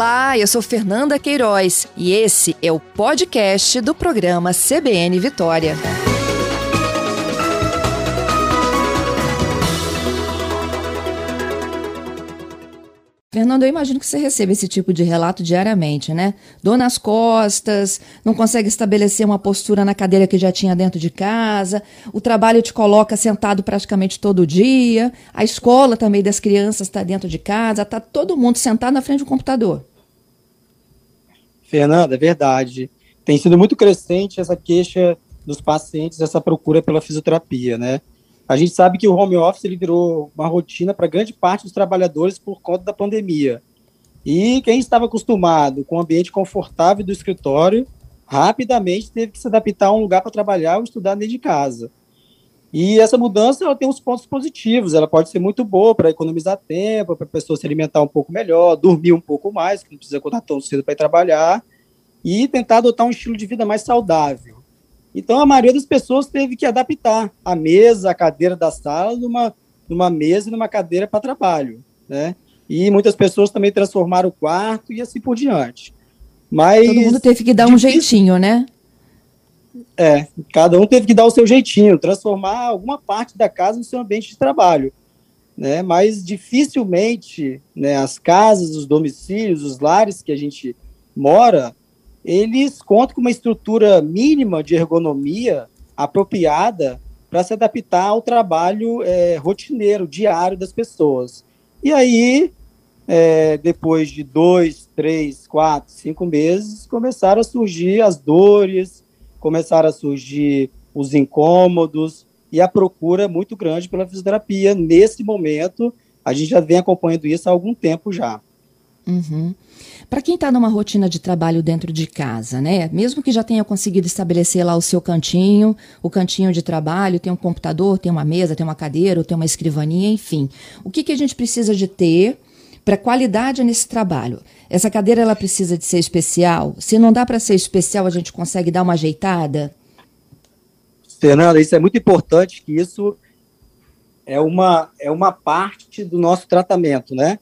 Olá, eu sou Fernanda Queiroz e esse é o podcast do programa CBN Vitória. Fernando, eu imagino que você receba esse tipo de relato diariamente, né? Dor nas costas, não consegue estabelecer uma postura na cadeira que já tinha dentro de casa, o trabalho te coloca sentado praticamente todo dia, a escola também das crianças está dentro de casa, está todo mundo sentado na frente do computador. Fernanda, é verdade. Tem sido muito crescente essa queixa dos pacientes, essa procura pela fisioterapia, né? A gente sabe que o home office ele virou uma rotina para grande parte dos trabalhadores por conta da pandemia. E quem estava acostumado com um ambiente confortável do escritório, rapidamente teve que se adaptar a um lugar para trabalhar ou estudar dentro de casa. E essa mudança ela tem uns pontos positivos, ela pode ser muito boa para economizar tempo, para a pessoa se alimentar um pouco melhor, dormir um pouco mais, que não precisa acordar tão cedo para ir trabalhar, e tentar adotar um estilo de vida mais saudável. Então, a maioria das pessoas teve que adaptar a mesa, a cadeira da sala, numa, numa mesa e numa cadeira para trabalho, né? E muitas pessoas também transformaram o quarto e assim por diante. Mas Todo mundo teve que dar um jeitinho, né? É, cada um teve que dar o seu jeitinho, transformar alguma parte da casa no seu ambiente de trabalho. Né? Mas dificilmente né, as casas, os domicílios, os lares que a gente mora, eles contam com uma estrutura mínima de ergonomia apropriada para se adaptar ao trabalho é, rotineiro, diário das pessoas. E aí, é, depois de dois, três, quatro, cinco meses, começaram a surgir as dores, começaram a surgir os incômodos e a procura muito grande pela fisioterapia. Nesse momento, a gente já vem acompanhando isso há algum tempo já. Uhum. Para quem está numa rotina de trabalho dentro de casa, né? Mesmo que já tenha conseguido estabelecer lá o seu cantinho, o cantinho de trabalho, tem um computador, tem uma mesa, tem uma cadeira, tem uma escrivaninha, enfim. O que, que a gente precisa de ter para qualidade nesse trabalho? Essa cadeira ela precisa de ser especial? Se não dá para ser especial, a gente consegue dar uma ajeitada? Fernanda, isso é muito importante que isso é uma, é uma parte do nosso tratamento, né?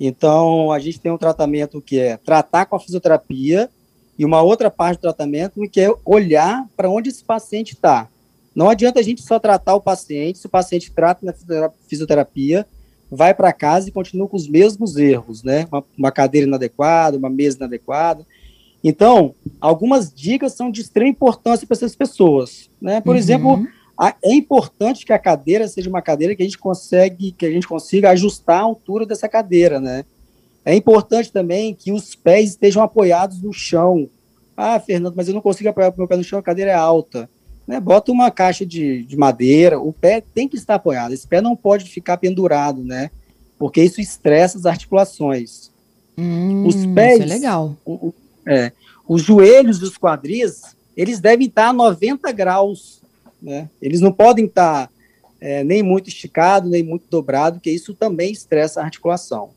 Então, a gente tem um tratamento que é tratar com a fisioterapia e uma outra parte do tratamento que é olhar para onde esse paciente está. Não adianta a gente só tratar o paciente, se o paciente trata na fisioterapia, vai para casa e continua com os mesmos erros, né? Uma, uma, cadeira inadequada, uma mesa inadequada. Então, algumas dicas são de extrema importância para essas pessoas, né? Por uhum. exemplo, é importante que a cadeira seja uma cadeira que a gente consegue, que a gente consiga ajustar a altura dessa cadeira, né? É importante também que os pés estejam apoiados no chão. Ah, Fernando, mas eu não consigo apoiar o meu pé no chão, a cadeira é alta. Né? Bota uma caixa de, de madeira, o pé tem que estar apoiado, esse pé não pode ficar pendurado, né? Porque isso estressa as articulações. Hum, os pés. Isso é legal. O, é, os joelhos dos quadris, eles devem estar a 90 graus né? Eles não podem estar é, nem muito esticado, nem muito dobrado, porque isso também estressa a articulação.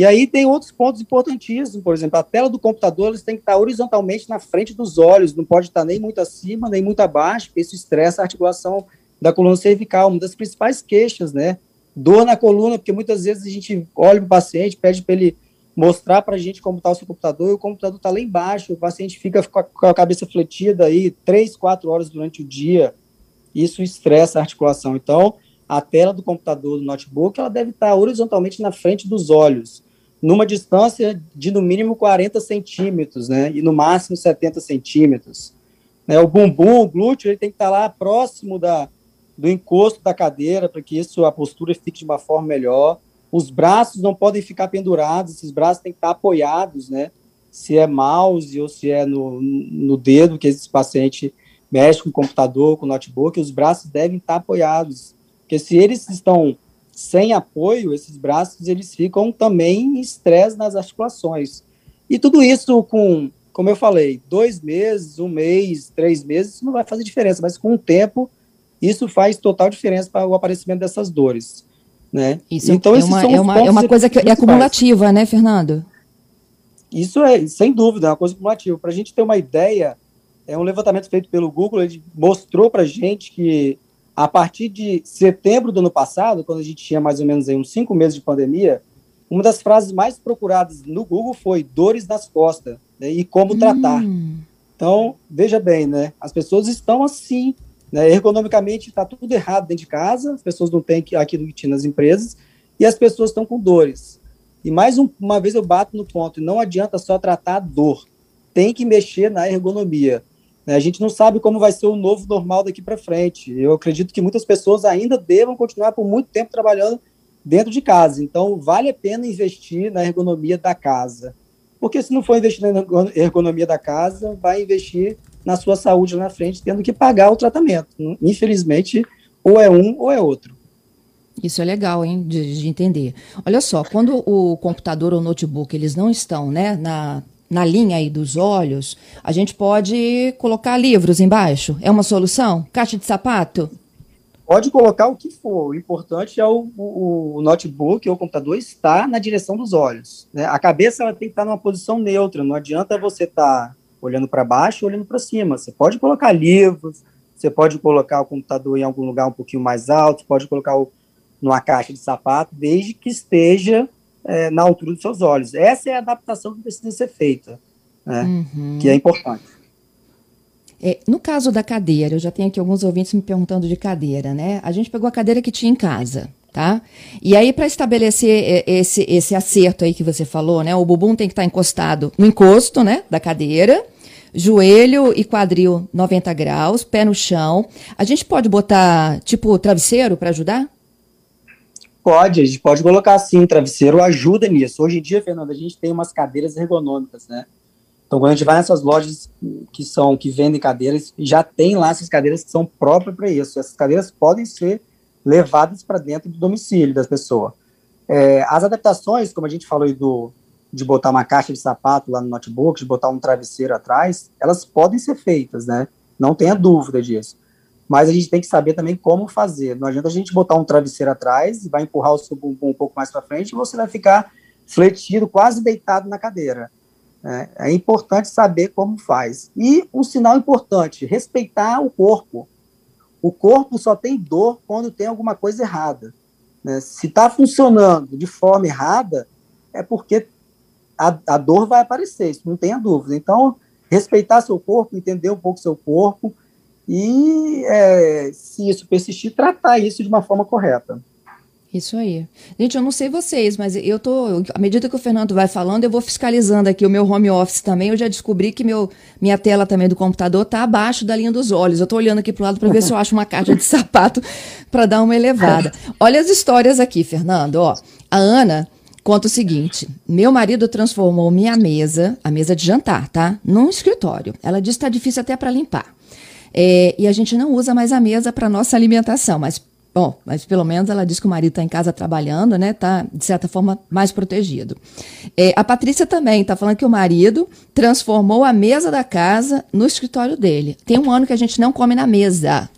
E aí tem outros pontos importantíssimos, por exemplo, a tela do computador tem que estar horizontalmente na frente dos olhos, não pode estar nem muito acima, nem muito abaixo, porque isso estressa a articulação da coluna cervical, uma das principais queixas, né? Dor na coluna, porque muitas vezes a gente olha para o paciente, pede para ele mostrar para a gente como está o seu computador, e o computador está lá embaixo, o paciente fica com a cabeça fletida aí três, quatro horas durante o dia, isso estressa a articulação. Então, a tela do computador, do notebook, ela deve estar horizontalmente na frente dos olhos, numa distância de no mínimo 40 centímetros, né, e no máximo 70 centímetros. Né, o bumbum, o glúteo, ele tem que estar lá próximo da, do encosto da cadeira, para que isso, a postura fique de uma forma melhor. Os braços não podem ficar pendurados, esses braços têm que estar apoiados, né, se é mouse ou se é no, no dedo que esse paciente mexe com o computador, com o notebook, os braços devem estar apoiados. Porque se eles estão sem apoio, esses braços eles ficam também em estresse nas articulações. E tudo isso com, como eu falei, dois meses, um mês, três meses, isso não vai fazer diferença, mas com o tempo, isso faz total diferença para o aparecimento dessas dores. Né? Isso então, é, uma, é, uma, é uma coisa que é acumulativa, né, Fernando? Isso é, sem dúvida, é uma coisa acumulativa. Para a gente ter uma ideia, é um levantamento feito pelo Google, ele mostrou para a gente que a partir de setembro do ano passado, quando a gente tinha mais ou menos aí uns cinco meses de pandemia, uma das frases mais procuradas no Google foi dores nas costas né, e como tratar. Hum. Então, veja bem, né? As pessoas estão assim, né? Ergonomicamente está tudo errado dentro de casa, as pessoas não têm aquilo que tinha nas empresas, e as pessoas estão com dores. E mais um, uma vez eu bato no ponto, não adianta só tratar a dor, tem que mexer na ergonomia. Né? A gente não sabe como vai ser o novo normal daqui para frente. Eu acredito que muitas pessoas ainda devam continuar por muito tempo trabalhando dentro de casa. Então, vale a pena investir na ergonomia da casa. Porque se não for investir na ergonomia da casa, vai investir na sua saúde lá na frente, tendo que pagar o tratamento. Infelizmente, ou é um ou é outro. Isso é legal, hein, de, de entender. Olha só, quando o computador ou notebook eles não estão, né, na, na linha aí dos olhos, a gente pode colocar livros embaixo. É uma solução? Caixa de sapato? Pode colocar o que for. O importante é o, o, o notebook ou o computador estar na direção dos olhos. Né? A cabeça ela tem que estar numa posição neutra. Não adianta você estar olhando para baixo olhando para cima. Você pode colocar livros, você pode colocar o computador em algum lugar um pouquinho mais alto, pode colocar o, numa caixa de sapato, desde que esteja é, na altura dos seus olhos. Essa é a adaptação que precisa ser feita, né? uhum. que é importante. É, no caso da cadeira, eu já tenho aqui alguns ouvintes me perguntando de cadeira, né? A gente pegou a cadeira que tinha em casa, tá? E aí, para estabelecer é, esse, esse acerto aí que você falou, né? O bumbum tem que estar tá encostado no encosto, né? Da cadeira. Joelho e quadril 90 graus, pé no chão. A gente pode botar, tipo, travesseiro para ajudar? Pode, a gente pode colocar assim, travesseiro ajuda nisso. Hoje em dia, Fernanda, a gente tem umas cadeiras ergonômicas, né? Então, quando a gente vai nessas lojas que são que vendem cadeiras, já tem lá essas cadeiras que são próprias para isso. Essas cadeiras podem ser levadas para dentro do domicílio das pessoas. É, as adaptações, como a gente falou aí do, de botar uma caixa de sapato lá no notebook, de botar um travesseiro atrás, elas podem ser feitas, né? Não tenha dúvida disso. Mas a gente tem que saber também como fazer. Não adianta a gente botar um travesseiro atrás, vai empurrar o seu bumbum um pouco mais para frente e você vai ficar fletido, quase deitado na cadeira. É, é importante saber como faz. E um sinal importante: respeitar o corpo. O corpo só tem dor quando tem alguma coisa errada. Né? Se está funcionando de forma errada, é porque a, a, dor vai aparecer, isso não tenha dúvida. Então, respeitar seu corpo, entender um pouco seu corpo e, é, se isso persistir, tratar isso de uma forma correta. Isso aí. Gente, eu não sei vocês, mas eu tô. À medida que o Fernando vai falando, eu vou fiscalizando aqui o meu home office também. Eu já descobri que meu, minha tela também do computador tá abaixo da linha dos olhos. Eu tô olhando aqui pro lado para ver se eu acho uma caixa de sapato para dar uma elevada. Olha as histórias aqui, Fernando. Ó, a Ana conta o seguinte: meu marido transformou minha mesa, a mesa de jantar, tá? Num escritório. Ela disse que tá difícil até para limpar. É, e a gente não usa mais a mesa para nossa alimentação, mas Bom, mas pelo menos ela diz que o marido está em casa trabalhando, né? Está, de certa forma, mais protegido. É, a Patrícia também está falando que o marido transformou a mesa da casa no escritório dele. Tem um ano que a gente não come na mesa.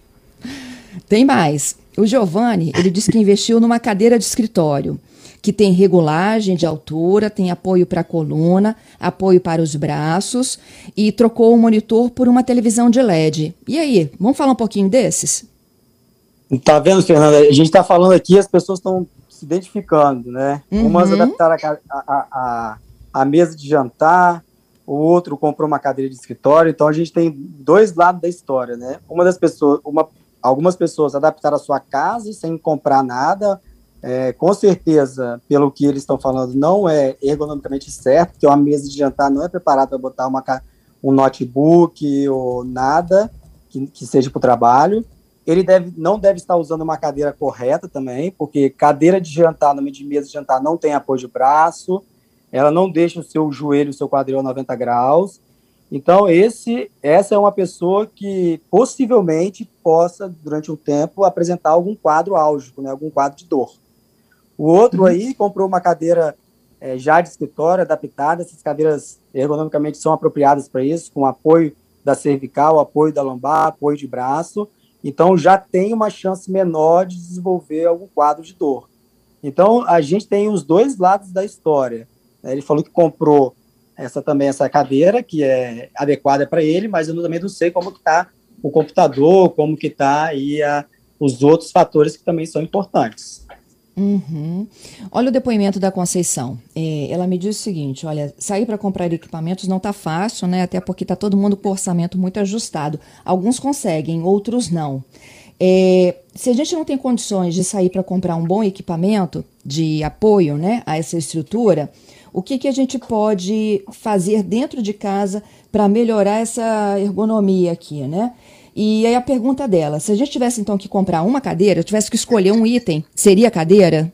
Tem mais. O Giovanni, ele disse que investiu numa cadeira de escritório que tem regulagem de altura, tem apoio para a coluna, apoio para os braços e trocou o monitor por uma televisão de LED. E aí, vamos falar um pouquinho desses? Tá vendo, Fernanda? A gente está falando aqui, as pessoas estão se identificando, né? Uhum. Umas adaptaram a, a, a, a, mesa de jantar, o outro comprou uma cadeira de escritório, então a gente tem dois lados da história, né? Uma das pessoas, uma, algumas pessoas adaptaram a sua casa sem comprar nada, é, com certeza, pelo que eles estão falando, não é ergonomicamente certo, porque uma mesa de jantar não é preparada para botar uma, um notebook ou nada que, que seja para o trabalho ele deve, não deve estar usando uma cadeira correta também, porque cadeira de jantar, no meio de mesa de jantar, não tem apoio de braço, ela não deixa o seu joelho, o seu quadril a 90 graus. Então, esse, essa é uma pessoa que possivelmente possa, durante um tempo, apresentar algum quadro álgico, né, algum quadro de dor. O outro uhum. aí comprou uma cadeira é, já de escritório, adaptada, essas cadeiras ergonomicamente são apropriadas para isso, com apoio da cervical, apoio da lombar, apoio de braço, então, já tem uma chance menor de desenvolver algum quadro de dor. Então, a gente tem os dois lados da história. Ele falou que comprou essa também essa cadeira que é adequada para ele, mas eu também não sei como que está o computador, como que está aí a, os outros fatores que também são importantes. Uhum. Olha o depoimento da Conceição. É, ela me diz o seguinte: olha, sair para comprar equipamentos não está fácil, né? Até porque está todo mundo com orçamento muito ajustado. Alguns conseguem, outros não. É, se a gente não tem condições de sair para comprar um bom equipamento de apoio né, a essa estrutura, o que, que a gente pode fazer dentro de casa para melhorar essa ergonomia aqui, né? E aí a pergunta dela, se a gente tivesse então que comprar uma cadeira, tivesse que escolher um item, seria cadeira?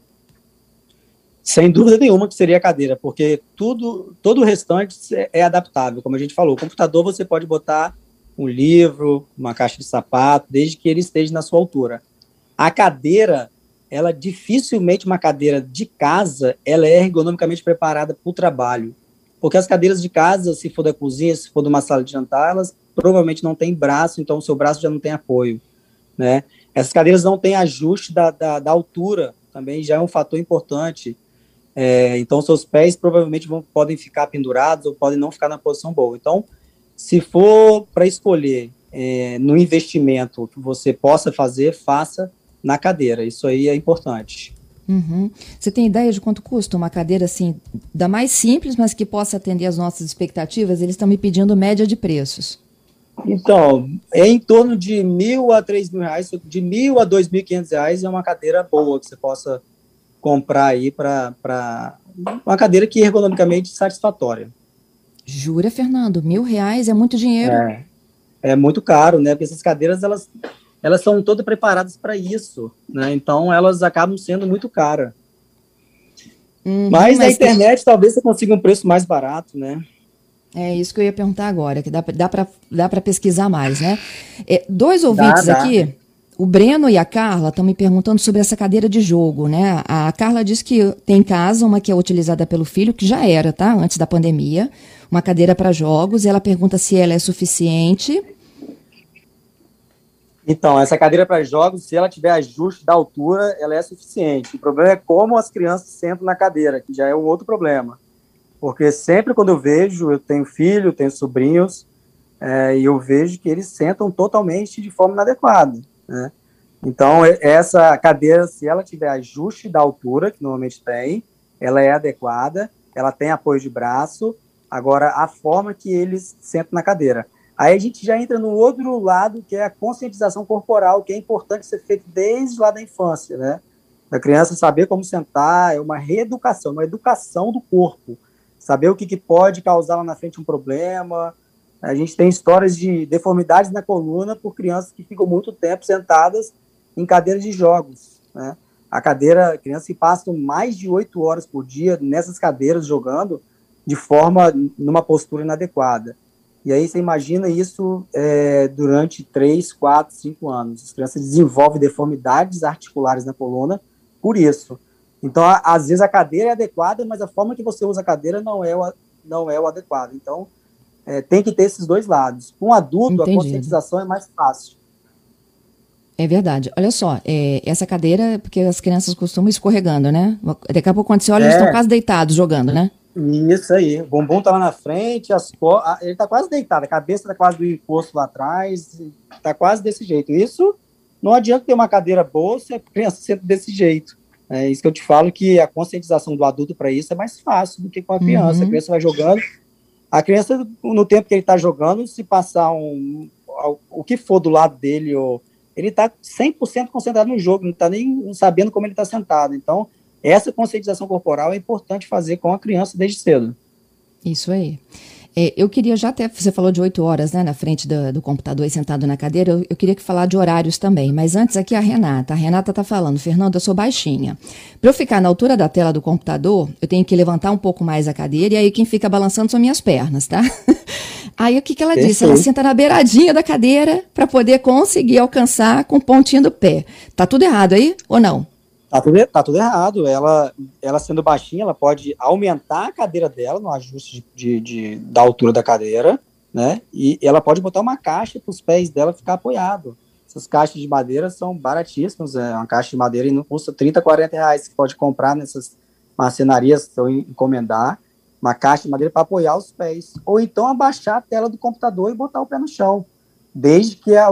Sem dúvida nenhuma que seria cadeira, porque tudo, todo o restante é adaptável, como a gente falou. O computador você pode botar um livro, uma caixa de sapato, desde que ele esteja na sua altura. A cadeira, ela dificilmente uma cadeira de casa, ela é ergonomicamente preparada para o trabalho. Porque as cadeiras de casa, se for da cozinha, se for de uma sala de jantar, elas provavelmente não têm braço, então o seu braço já não tem apoio, né? Essas cadeiras não têm ajuste da, da, da altura, também já é um fator importante. É, então, seus pés provavelmente vão, podem ficar pendurados ou podem não ficar na posição boa. Então, se for para escolher é, no investimento que você possa fazer, faça na cadeira. Isso aí é importante. Uhum. Você tem ideia de quanto custa uma cadeira assim, da mais simples, mas que possa atender às nossas expectativas? Eles estão me pedindo média de preços. Então, é em torno de mil a três mil reais, de mil a dois mil e quinhentos reais é uma cadeira boa que você possa comprar aí para uma cadeira que é ergonomicamente satisfatória. Jura, Fernando? Mil reais é muito dinheiro. É, é muito caro, né? Porque essas cadeiras elas elas são todas preparadas para isso, né? Então elas acabam sendo muito caras. Uhum, mas, mas na internet talvez você consiga um preço mais barato, né? É isso que eu ia perguntar agora, que dá, dá para dá pesquisar mais, né? É, dois ouvintes dá, dá. aqui, o Breno e a Carla, estão me perguntando sobre essa cadeira de jogo, né? A Carla diz que tem em casa uma que é utilizada pelo filho, que já era, tá? Antes da pandemia, uma cadeira para jogos. E ela pergunta se ela é suficiente então, essa cadeira para jogos, se ela tiver ajuste da altura, ela é suficiente. O problema é como as crianças sentam na cadeira, que já é um outro problema. Porque sempre quando eu vejo, eu tenho filho, tenho sobrinhos, é, e eu vejo que eles sentam totalmente de forma inadequada. Né? Então, essa cadeira, se ela tiver ajuste da altura, que normalmente tem, ela é adequada, ela tem apoio de braço, agora a forma que eles sentam na cadeira. Aí a gente já entra no outro lado, que é a conscientização corporal, que é importante ser feito desde lá da infância, né? Da criança saber como sentar, é uma reeducação, uma educação do corpo. Saber o que, que pode causar lá na frente um problema. A gente tem histórias de deformidades na coluna por crianças que ficam muito tempo sentadas em cadeiras de jogos, né? A cadeira, crianças que passam mais de oito horas por dia nessas cadeiras jogando de forma, numa postura inadequada. E aí você imagina isso é, durante 3, 4, 5 anos. As crianças desenvolvem deformidades articulares na coluna por isso. Então, a, às vezes a cadeira é adequada, mas a forma que você usa a cadeira não é o, não é o adequado. Então, é, tem que ter esses dois lados. Com um adulto, Entendi. a conscientização é mais fácil. É verdade. Olha só, é, essa cadeira, porque as crianças costumam escorregando, né? Daqui a pouco, quando você olha, é. eles estão quase deitados jogando, né? Isso aí. O bumbum tá lá na frente, as co... ele tá quase deitado, a cabeça tá quase do encosto lá atrás, tá quase desse jeito. Isso não adianta ter uma cadeira boa se a criança senta desse jeito. É isso que eu te falo que a conscientização do adulto para isso é mais fácil do que com a criança. Uhum. A criança vai jogando. A criança, no tempo que ele está jogando, se passar um, o que for do lado dele, ou, ele está 100% concentrado no jogo, não está nem sabendo como ele está sentado. Então, essa conscientização corporal é importante fazer com a criança desde cedo. Isso aí. É, eu queria já até, você falou de oito horas, né, na frente do, do computador e sentado na cadeira, eu, eu, queria que falar de horários também, mas antes aqui a Renata, a Renata tá falando, Fernanda, eu sou baixinha, para eu ficar na altura da tela do computador, eu tenho que levantar um pouco mais a cadeira, e aí quem fica balançando são minhas pernas, tá? aí o que que ela Perfeito. disse? Ela senta na beiradinha da cadeira para poder conseguir alcançar com o pontinho do pé. Tá tudo errado aí, ou não? Tá tudo, tá tudo errado. Ela, ela sendo baixinha, ela pode aumentar a cadeira dela no ajuste de, de, de da altura da cadeira, né? E ela pode botar uma caixa para os pés dela ficar apoiado. Essas caixas de madeira são baratíssimas. É uma caixa de madeira e não custa 30, 40 reais. Você pode comprar nessas marcenarias ou encomendar uma caixa de madeira para apoiar os pés. Ou então abaixar a tela do computador e botar o pé no chão. Desde que a,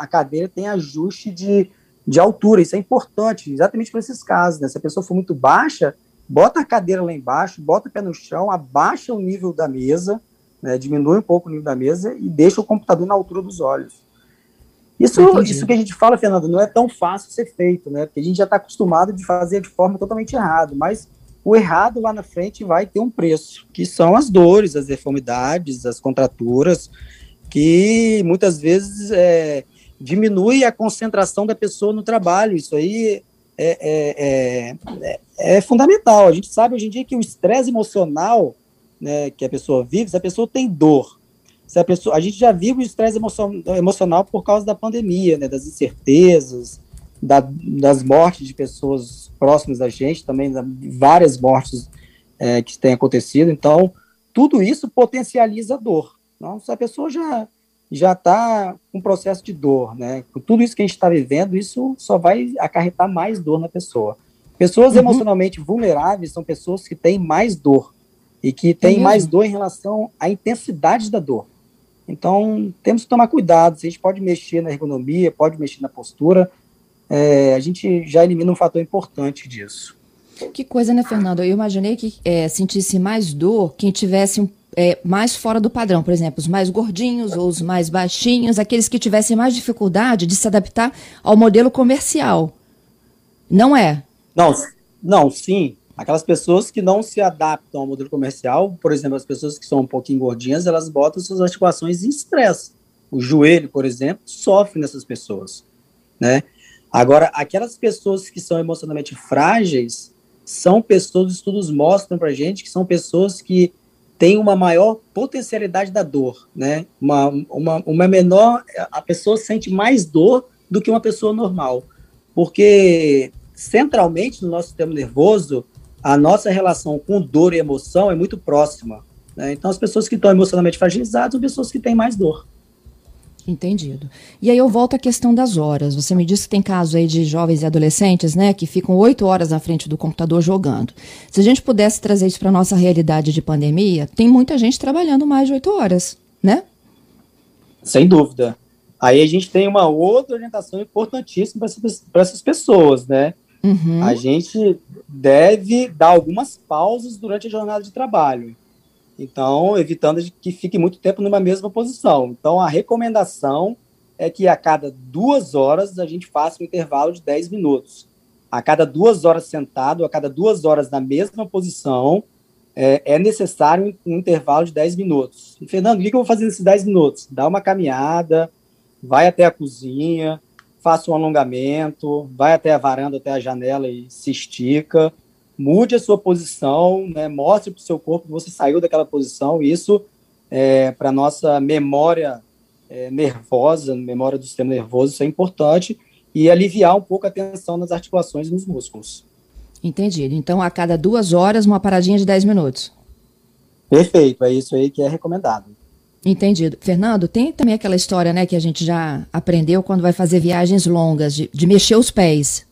a cadeira tenha ajuste de de altura. Isso é importante, exatamente para esses casos. Né? Se a pessoa for muito baixa, bota a cadeira lá embaixo, bota o pé no chão, abaixa o nível da mesa, né? diminui um pouco o nível da mesa e deixa o computador na altura dos olhos. Isso, isso que a gente fala, Fernando, não é tão fácil ser feito, né? Porque a gente já está acostumado de fazer de forma totalmente errada, mas o errado lá na frente vai ter um preço, que são as dores, as deformidades, as contraturas, que muitas vezes é, diminui a concentração da pessoa no trabalho. Isso aí é, é, é, é fundamental. A gente sabe hoje em dia que o estresse emocional né, que a pessoa vive, se a pessoa tem dor, se a pessoa, a gente já vive o estresse emocional por causa da pandemia, né, das incertezas, da, das mortes de pessoas próximas da gente, também várias mortes é, que têm acontecido. Então, tudo isso potencializa a dor. Então, se a pessoa já já está um processo de dor, né? Com tudo isso que a gente está vivendo, isso só vai acarretar mais dor na pessoa. Pessoas uhum. emocionalmente vulneráveis são pessoas que têm mais dor e que têm é mais dor em relação à intensidade da dor. Então, temos que tomar cuidado. A gente pode mexer na ergonomia, pode mexer na postura, é, a gente já elimina um fator importante disso. Que coisa, né, Fernando? Eu imaginei que é, sentisse mais dor quem tivesse um, é, mais fora do padrão, por exemplo, os mais gordinhos ou os mais baixinhos, aqueles que tivessem mais dificuldade de se adaptar ao modelo comercial. Não é? Não, não, sim. Aquelas pessoas que não se adaptam ao modelo comercial, por exemplo, as pessoas que são um pouquinho gordinhas, elas botam suas articulações em estresse. O joelho, por exemplo, sofre nessas pessoas, né? Agora, aquelas pessoas que são emocionalmente frágeis são pessoas, os estudos mostram para gente que são pessoas que têm uma maior potencialidade da dor, né? Uma, uma, uma menor, a pessoa sente mais dor do que uma pessoa normal, porque centralmente no nosso sistema nervoso a nossa relação com dor e emoção é muito próxima. Né? Então, as pessoas que estão emocionalmente fragilizadas são pessoas que têm mais dor. Entendido. E aí eu volto à questão das horas. Você me disse que tem casos aí de jovens e adolescentes, né, que ficam oito horas na frente do computador jogando. Se a gente pudesse trazer isso para nossa realidade de pandemia, tem muita gente trabalhando mais de oito horas, né? Sem dúvida. Aí a gente tem uma outra orientação importantíssima para essas pessoas, né? Uhum. A gente deve dar algumas pausas durante a jornada de trabalho. Então, evitando que fique muito tempo numa mesma posição. Então, a recomendação é que a cada duas horas a gente faça um intervalo de 10 minutos. A cada duas horas sentado, a cada duas horas na mesma posição, é, é necessário um, intervalo de 10 minutos. E, Fernando, o que eu vou fazer nesses 10 minutos? Dá uma caminhada, vai até a cozinha, faça um alongamento, vai até a varanda, até a janela e se estica, mude a sua posição, né, mostre para o seu corpo que você saiu daquela posição, isso é, para nossa memória é, nervosa, memória do sistema nervoso, isso é importante, e aliviar um pouco a tensão nas articulações e nos músculos. Entendido. Então, a cada duas horas, uma paradinha de 10 minutos. Perfeito, é isso aí que é recomendado. Entendido. Fernando, tem também aquela história, né, que a gente já aprendeu quando vai fazer viagens longas, de, de mexer os pés.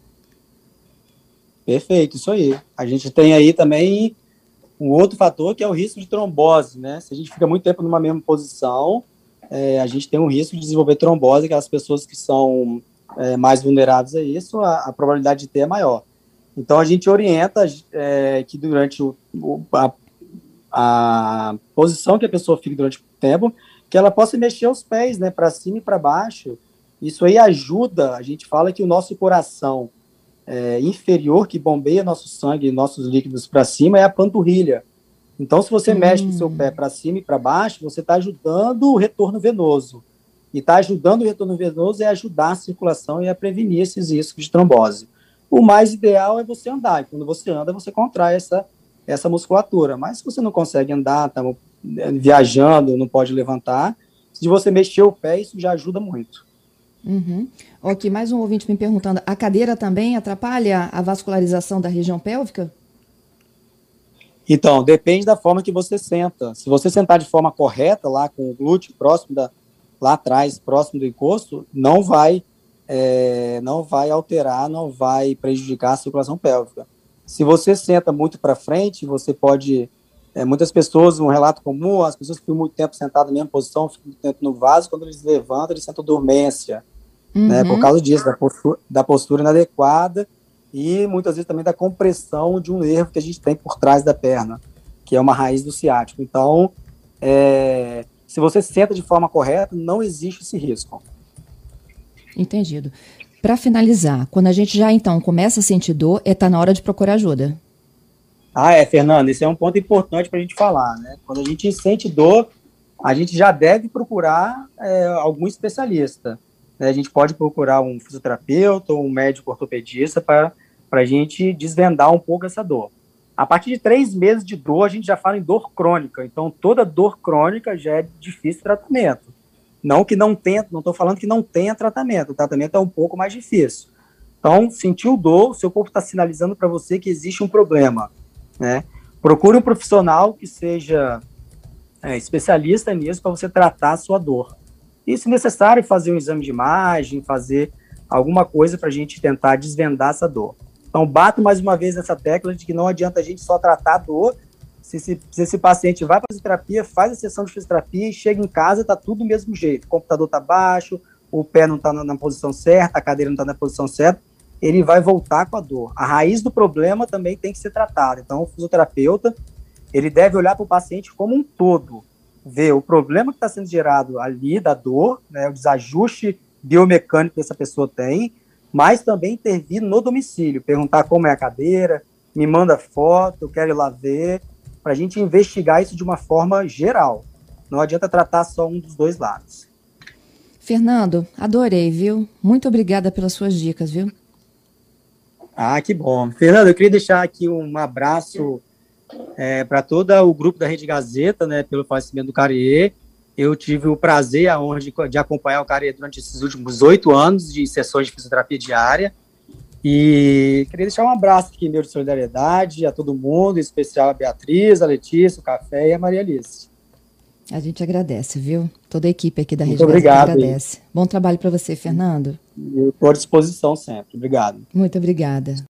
Perfeito, isso aí. A gente tem aí também um outro fator que é o risco de trombose, né? Se a gente fica muito tempo numa mesma posição, é, a gente tem um risco de desenvolver trombose, aquelas pessoas que são é, mais vulneráveis a isso, a, a, probabilidade de ter é maior. Então a gente orienta é, que durante o, a a posição que a pessoa fica durante o tempo, que ela possa mexer os pés, né, para cima e para baixo. Isso aí ajuda. A gente fala que o nosso coração é, inferior, que bombeia nosso sangue e nossos líquidos para cima, é a panturrilha. Então, se você hum. mexe o seu pé para cima e para baixo, você está ajudando o retorno venoso. E está ajudando o retorno venoso é ajudar a circulação e a prevenir esses riscos de trombose. O mais ideal é você andar. E quando você anda, você contrai essa essa musculatura. Mas se você não consegue andar, tá viajando, não pode levantar, se você mexer o pé, isso já ajuda muito. Uhum. Ok, mais um ouvinte me perguntando: a cadeira também atrapalha a vascularização da região pélvica? Então, depende da forma que você senta. Se você sentar de forma correta, lá com o glúteo próximo da, lá atrás, próximo do encosto, não vai, é, não vai alterar, não vai prejudicar a circulação pélvica. Se você senta muito para frente, você pode. É, muitas pessoas, um relato comum, as pessoas ficam muito tempo sentadas na mesma posição, ficam muito tempo no vaso, quando eles levantam, eles sentam dormência. Uhum. né, por causa disso, da postura, da postura inadequada e muitas vezes também da compressão de um nervo que a gente tem por trás da perna, que é uma raiz do ciático. Então, é, se você senta de forma correta, não existe esse risco. Entendido. Para finalizar, quando a gente já então começa a sentir dor, é tá na hora de procurar ajuda. Ah, é, Fernando, esse é um ponto importante para a gente falar, né? Quando a gente sente dor, a gente já deve procurar é, algum especialista. Né? A gente pode procurar um fisioterapeuta ou um médico ortopedista para a gente desvendar um pouco essa dor. A partir de três meses de dor, a gente já fala em dor crônica. Então, toda dor crônica já é difícil tratamento. Não que não tenha, não estou falando que não tenha tratamento. O tratamento é um pouco mais difícil. Então, sentiu dor, seu corpo está sinalizando para você que existe um problema. Né? Procure um profissional que seja é, especialista nisso para você tratar a sua dor. E, se necessário, fazer um exame de imagem, fazer alguma coisa para a gente tentar desvendar essa dor. Então, bato mais uma vez nessa tecla de que não adianta a gente só tratar a dor. Se, se, se esse paciente vai fazer terapia, faz a sessão de fisioterapia e chega em casa, está tudo do mesmo jeito. O computador está baixo, o pé não está na, na, posição certa, a cadeira não está na posição certa ele vai voltar com a dor. A raiz do problema também tem que ser tratada. Então, o fisioterapeuta, ele deve olhar para o paciente como um todo, ver o problema que está sendo gerado ali da dor, né, o desajuste biomecânico que essa pessoa tem, mas também intervir no domicílio, perguntar como é a cadeira, me manda foto, eu quero ir lá ver, para a gente investigar isso de uma forma geral. Não adianta tratar só um dos dois lados. Fernando, adorei, viu? Muito obrigada pelas suas dicas, viu? Ah, que bom. Fernando, eu queria deixar aqui um abraço é, para todo o grupo da Rede Gazeta, né, pelo falecimento do Cariê. Eu tive o prazer e a honra de, de acompanhar o Cariê durante esses últimos oito anos de sessões de fisioterapia diária. E queria deixar um abraço aqui meu de solidariedade a todo mundo, em especial a Beatriz, a Letícia, o Café e a Maria Alice. A gente agradece, viu? Toda a equipe aqui da Rede Muito obrigado, agradece. Bom trabalho para você, Fernando. Estou à disposição sempre. Obrigado. Muito obrigada.